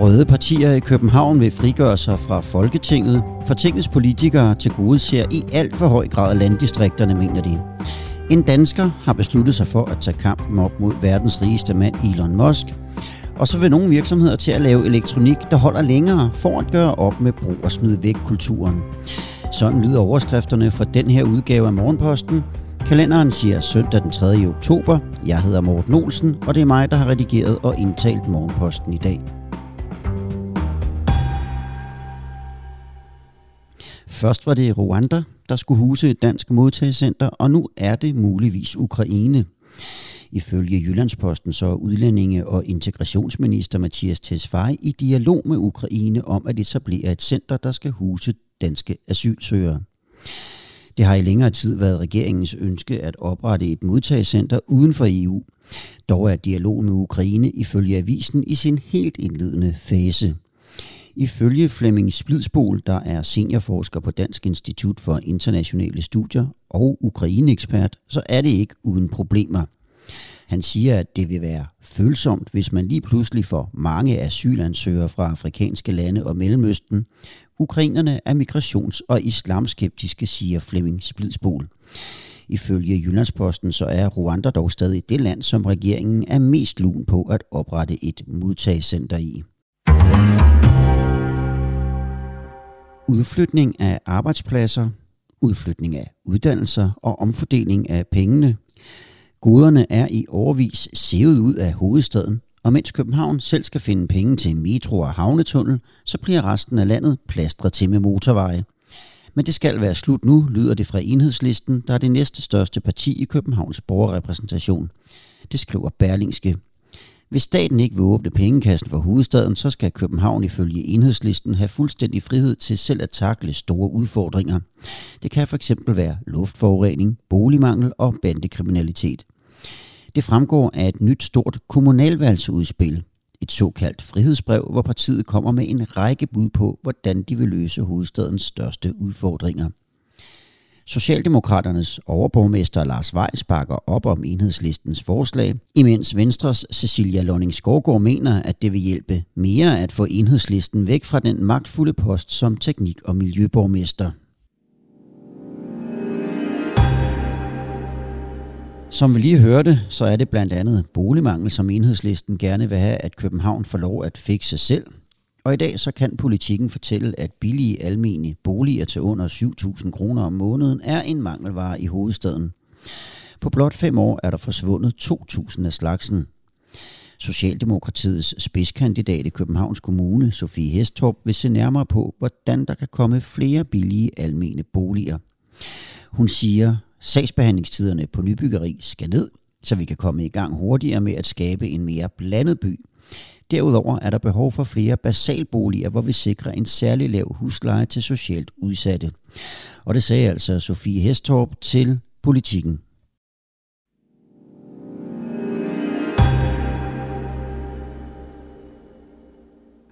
Røde partier i København vil frigøre sig fra Folketinget, for tingets politikere til gode ser i alt for høj grad landdistrikterne, mener de. En dansker har besluttet sig for at tage kampen op mod verdens rigeste mand Elon Musk, og så vil nogle virksomheder til at lave elektronik, der holder længere for at gøre op med brug og smid væk kulturen. Sådan lyder overskrifterne for den her udgave af Morgenposten. Kalenderen siger søndag den 3. oktober. Jeg hedder Morten Olsen, og det er mig, der har redigeret og indtalt Morgenposten i dag. Først var det Rwanda, der skulle huse et dansk modtagelsescenter, og nu er det muligvis Ukraine. Ifølge Jyllandsposten så er udlændinge- og integrationsminister Mathias Tesfaye i dialog med Ukraine om at etablere et center, der skal huse danske asylsøgere. Det har i længere tid været regeringens ønske at oprette et modtagelsescenter uden for EU. Dog er dialogen med Ukraine ifølge avisen i sin helt indledende fase. Ifølge Flemming Splidsbol, der er seniorforsker på Dansk Institut for Internationale Studier og Ukraine-ekspert, så er det ikke uden problemer. Han siger, at det vil være følsomt, hvis man lige pludselig får mange asylansøgere fra afrikanske lande og Mellemøsten. Ukrainerne er migrations- og islamskeptiske, siger Flemming Splidsbol. Ifølge Jyllandsposten så er Rwanda dog stadig det land, som regeringen er mest lun på at oprette et modtagscenter i. Udflytning af arbejdspladser, udflytning af uddannelser og omfordeling af pengene. Goderne er i overvis sævet ud af hovedstaden, og mens København selv skal finde penge til metro og havnetunnel, så bliver resten af landet plastret til med motorveje. Men det skal være slut nu, lyder det fra enhedslisten, der er det næste største parti i Københavns borgerrepræsentation. Det skriver Berlingske. Hvis staten ikke vil åbne pengekassen for hovedstaden, så skal København ifølge enhedslisten have fuldstændig frihed til selv at takle store udfordringer. Det kan fx være luftforurening, boligmangel og bandekriminalitet. Det fremgår af et nyt stort kommunalvalgsudspil, et såkaldt frihedsbrev, hvor partiet kommer med en række bud på, hvordan de vil løse hovedstadens største udfordringer. Socialdemokraternes overborgmester Lars Weiss bakker op om enhedslistens forslag, imens Venstres Cecilia Lonning Skovgaard mener, at det vil hjælpe mere at få enhedslisten væk fra den magtfulde post som teknik- og miljøborgmester. Som vi lige hørte, så er det blandt andet boligmangel, som enhedslisten gerne vil have, at København får lov at fikse selv – og i dag så kan politikken fortælle, at billige almene boliger til under 7.000 kroner om måneden er en mangelvare i hovedstaden. På blot fem år er der forsvundet 2.000 af slagsen. Socialdemokratiets spidskandidat i Københavns Kommune, Sofie Hestorp, vil se nærmere på, hvordan der kan komme flere billige almene boliger. Hun siger, sagsbehandlingstiderne på nybyggeri skal ned, så vi kan komme i gang hurtigere med at skabe en mere blandet by. Derudover er der behov for flere basalboliger, hvor vi sikrer en særlig lav husleje til socialt udsatte. Og det sagde altså Sofie Hestorp til politikken.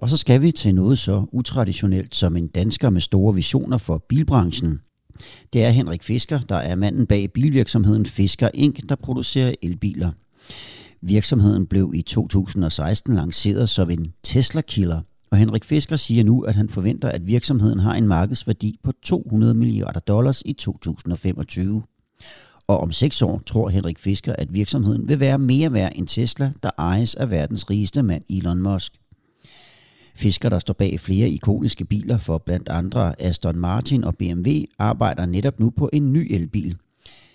Og så skal vi til noget så utraditionelt som en dansker med store visioner for bilbranchen. Det er Henrik Fisker, der er manden bag bilvirksomheden Fisker Inc., der producerer elbiler. Virksomheden blev i 2016 lanceret som en Tesla-killer, og Henrik Fisker siger nu, at han forventer, at virksomheden har en markedsværdi på 200 milliarder dollars i 2025. Og om seks år tror Henrik Fisker, at virksomheden vil være mere værd end Tesla, der ejes af verdens rigeste mand Elon Musk. Fisker, der står bag flere ikoniske biler for blandt andre Aston Martin og BMW, arbejder netop nu på en ny elbil,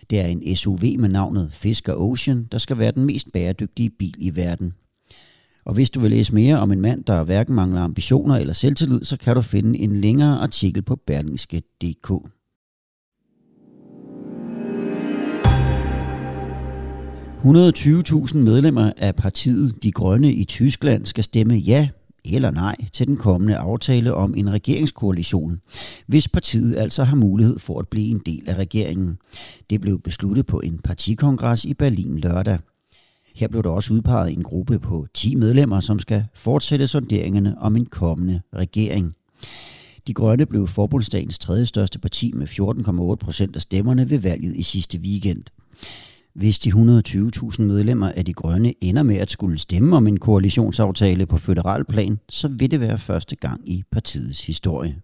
det er en SUV med navnet Fisker Ocean, der skal være den mest bæredygtige bil i verden. Og hvis du vil læse mere om en mand, der hverken mangler ambitioner eller selvtillid, så kan du finde en længere artikel på berlingske.dk. ...120.000 medlemmer af partiet De Grønne i Tyskland skal stemme ja eller nej til den kommende aftale om en regeringskoalition, hvis partiet altså har mulighed for at blive en del af regeringen. Det blev besluttet på en partikongres i Berlin lørdag. Her blev der også udpeget en gruppe på 10 medlemmer, som skal fortsætte sonderingerne om en kommende regering. De Grønne blev forbundsdagens tredje største parti med 14,8 procent af stemmerne ved valget i sidste weekend. Hvis de 120.000 medlemmer af De Grønne ender med at skulle stemme om en koalitionsaftale på federal plan, så vil det være første gang i partiets historie.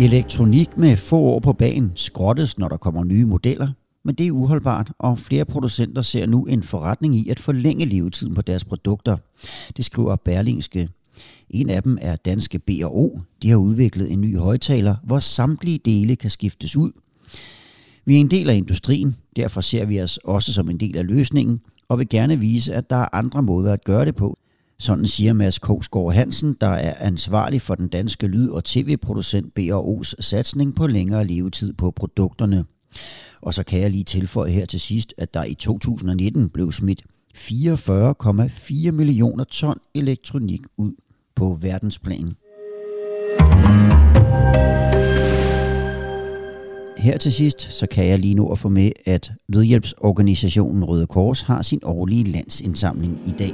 Elektronik med få år på banen skrottes, når der kommer nye modeller, men det er uholdbart, og flere producenter ser nu en forretning i at forlænge levetiden på deres produkter. Det skriver Berlingske. En af dem er danske B&O. De har udviklet en ny højtaler, hvor samtlige dele kan skiftes ud. Vi er en del af industrien, derfor ser vi os også som en del af løsningen, og vil gerne vise, at der er andre måder at gøre det på. Sådan siger Mads Kogsgaard Hansen, der er ansvarlig for den danske lyd- og tv-producent B&O's satsning på længere levetid på produkterne. Og så kan jeg lige tilføje her til sidst, at der i 2019 blev smidt 44,4 millioner ton elektronik ud på verdensplan. Her til sidst, så kan jeg lige nu at få med, at nødhjælpsorganisationen Røde Kors har sin årlige landsindsamling i dag.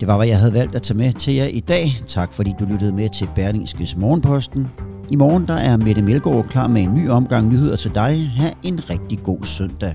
Det var, hvad jeg havde valgt at tage med til jer i dag. Tak fordi du lyttede med til Berlingskes Morgenposten. I morgen der er Mette Melgaard klar med en ny omgang nyheder til dig. Ha' en rigtig god søndag.